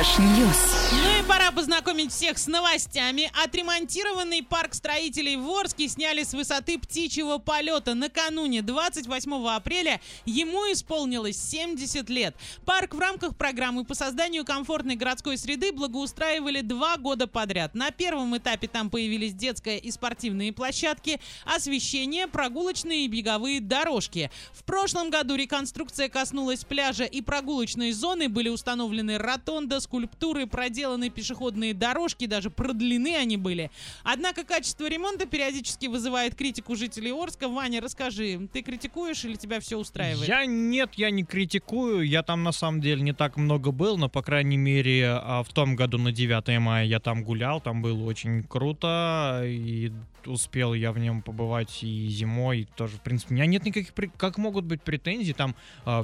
Trash news. Ну и пора познакомить всех с новостями. Отремонтированный парк строителей в Орске сняли с высоты птичьего полета. Накануне, 28 апреля, ему исполнилось 70 лет. Парк в рамках программы по созданию комфортной городской среды благоустраивали два года подряд. На первом этапе там появились детская и спортивные площадки, освещение, прогулочные и беговые дорожки. В прошлом году реконструкция коснулась пляжа и прогулочной зоны, были установлены ротонда, скульптуры, проделаны пешеходные дорожки, даже продлены они были. Однако качество ремонта периодически вызывает критику жителей Орска. Ваня, расскажи, ты критикуешь или тебя все устраивает? Я нет, я не критикую. Я там на самом деле не так много был, но по крайней мере а, в том году на 9 мая я там гулял, там было очень круто и успел я в нем побывать и зимой тоже. В принципе, у меня нет никаких как могут быть претензий, там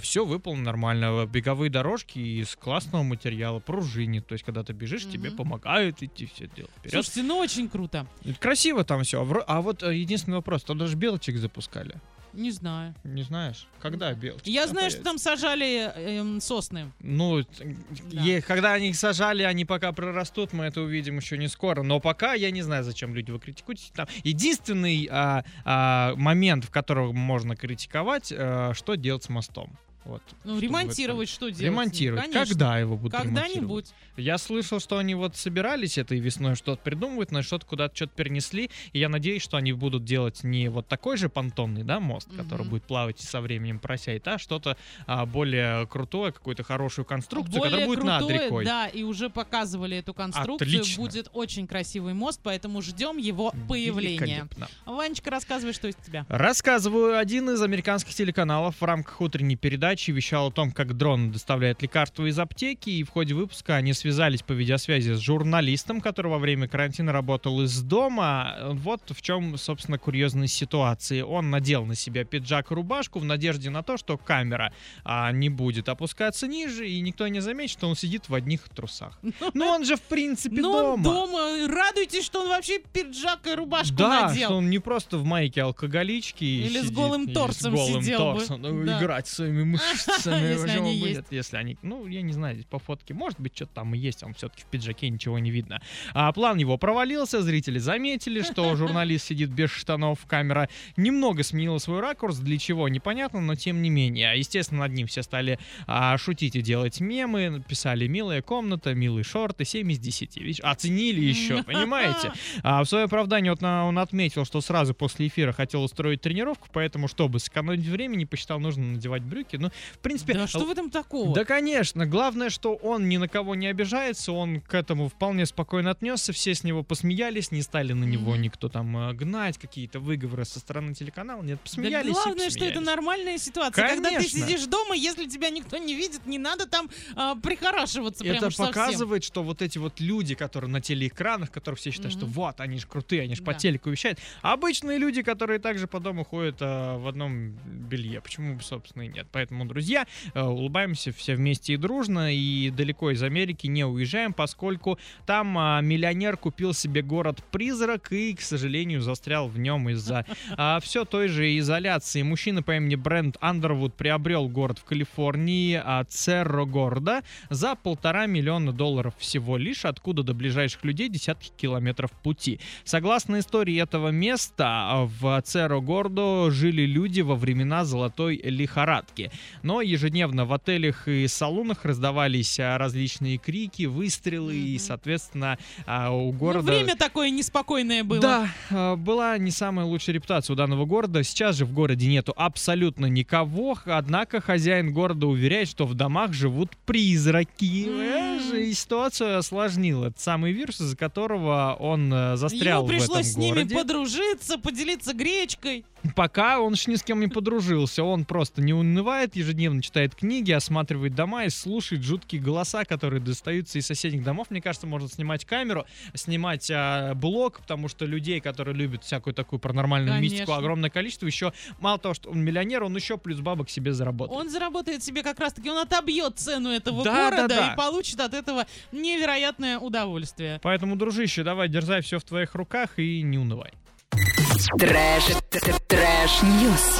все выполнено нормально, беговые дорожки из классного материала, пружини, то есть когда ты бежишь, тебе Мгм. помогают идти все дело вперед. Слушайте, ну очень круто. Красиво там все. А вот э, единственный вопрос, то даже белочек запускали. Не знаю. Не знаешь, когда белочек? Я знаю, что появится? там сажали эм, сосны. Ну, Да. е- когда они их сажали, они пока прорастут, мы это увидим еще не скоро. Но пока я не знаю, зачем люди вы критикуете. Там единственный а, а, момент, в котором можно критиковать, а, что делать с мостом. Вот. Ну, ремонтировать что делать? Ремонтировать. Конечно. Когда его будут? Когда-нибудь. Я слышал, что они вот собирались этой весной что-то придумывать, но что-то куда-то что-то перенесли. И я надеюсь, что они будут делать не вот такой же понтонный, да, мост, который Мгм. будет плавать и со временем просяет, а что-то а, более крутое, какую-то хорошую конструкцию, Более которая будет над крутое, рекой. Да, и уже показывали эту конструкцию. Отлично. Будет очень красивый мост, поэтому ждем его появления. Ванечка, рассказывай, что из тебя. Рассказываю, один из американских телеканалов в рамках утренней передачи вещал о том, как дрон доставляет лекарства из аптеки, и в ходе выпуска они связались по видеосвязи с журналистом, который во время карантина работал из дома. Вот в чем, собственно, курьезная ситуация. Он надел на себя пиджак и рубашку в надежде на то, что камера а, не будет опускаться ниже, и никто не заметит, что он сидит в одних трусах. Ну он же, в принципе, Но он дома. дома. Радуйтесь, что он вообще пиджак и рубашку Да, надел. что он не просто в майке алкоголички и Или с сидит, голым или торсом с голым сидел бы. торсом, ну, Да. играть своими мышцами. Если они есть. Если они, ну, я не знаю, здесь по фотке, может быть, что-то там и есть, он все-таки в пиджаке, ничего не видно. А план его провалился, зрители заметили, что журналист сидит без штанов, камера немного сменила свой ракурс, для чего, непонятно, но тем не менее. Естественно, над ним все стали а, шутить и делать мемы, писали «милая комната», «милые шорты», 7 из 10. Видишь, оценили еще, понимаете? А в свое оправдание вот он отметил, что сразу после эфира хотел устроить тренировку, поэтому, чтобы сэкономить времени, посчитал нужно надевать брюки. Ну, в принципе... Да что в этом такого? Да, конечно. Главное, что он ни на кого не обижается, он к этому вполне спокойно отнесся, все с него посмеялись, не стали на него Мгм. никто там э, гнать, какие-то выговоры со стороны телеканала, нет, Да посмеялись и главное, что это нормальная ситуация. Когда ты Конечно. сидишь дома, если тебя никто не видит, не надо там а, прихорашиваться Это показывает, что вот эти вот люди, которые на телеэкранах, которые все считают, что Мгм. вот, они же крутые, они же по Да. телеку вещают. Обычные люди, которые также по дому ходят а, в одном белье. Почему бы, собственно, и нет. Поэтому, друзья, э, улыбаемся все вместе и дружно, и далеко из Америки не уезжаем, поскольку там а, миллионер купил себе город-призрак и, к сожалению, застрял в нем из-за все той же изоляции. Мужчина по имени Брент Андервуд приобрел город в Калифорнии, а, Церро города, за полтора миллиона долларов всего лишь, откуда до ближайших людей десятки километров пути. Согласно истории этого места, а, в Церро Гордо жили люди во времена золотой лихорадки. Но ежедневно в отелях и салонах раздавались а, различные крики, выстрелы, и, Мгм. соответственно, а, у Ну, города... время такое неспокойное было. Да, э, была не самая лучшая репутация у данного города. Сейчас же в городе нету абсолютно никого, однако хозяин города уверяет, что в домах живут призраки. Же, И ситуацию осложнил этот самый вирус, из-за которого он э, застрял Ему в этом пришлось с ними городе. подружиться, поделиться гречкой. Пока он ж ни с кем не подружился, он просто не унывает, ежедневно читает книги, осматривает дома и слушает жуткие голоса, которые достаются из соседних домов. Мне кажется, можно снимать камеру, снимать а, блог, потому что людей, которые любят всякую такую паранормальную мистику, Конечно. огромное количество. Еще мало того, что он миллионер, он еще плюс бабок себе заработает. Он заработает себе как раз-таки, он отобьет цену этого Да, города да, да. и получит от этого невероятное удовольствие. Поэтому, дружище, давай, дерзай все в твоих руках и не унывай. Trash, trash, news.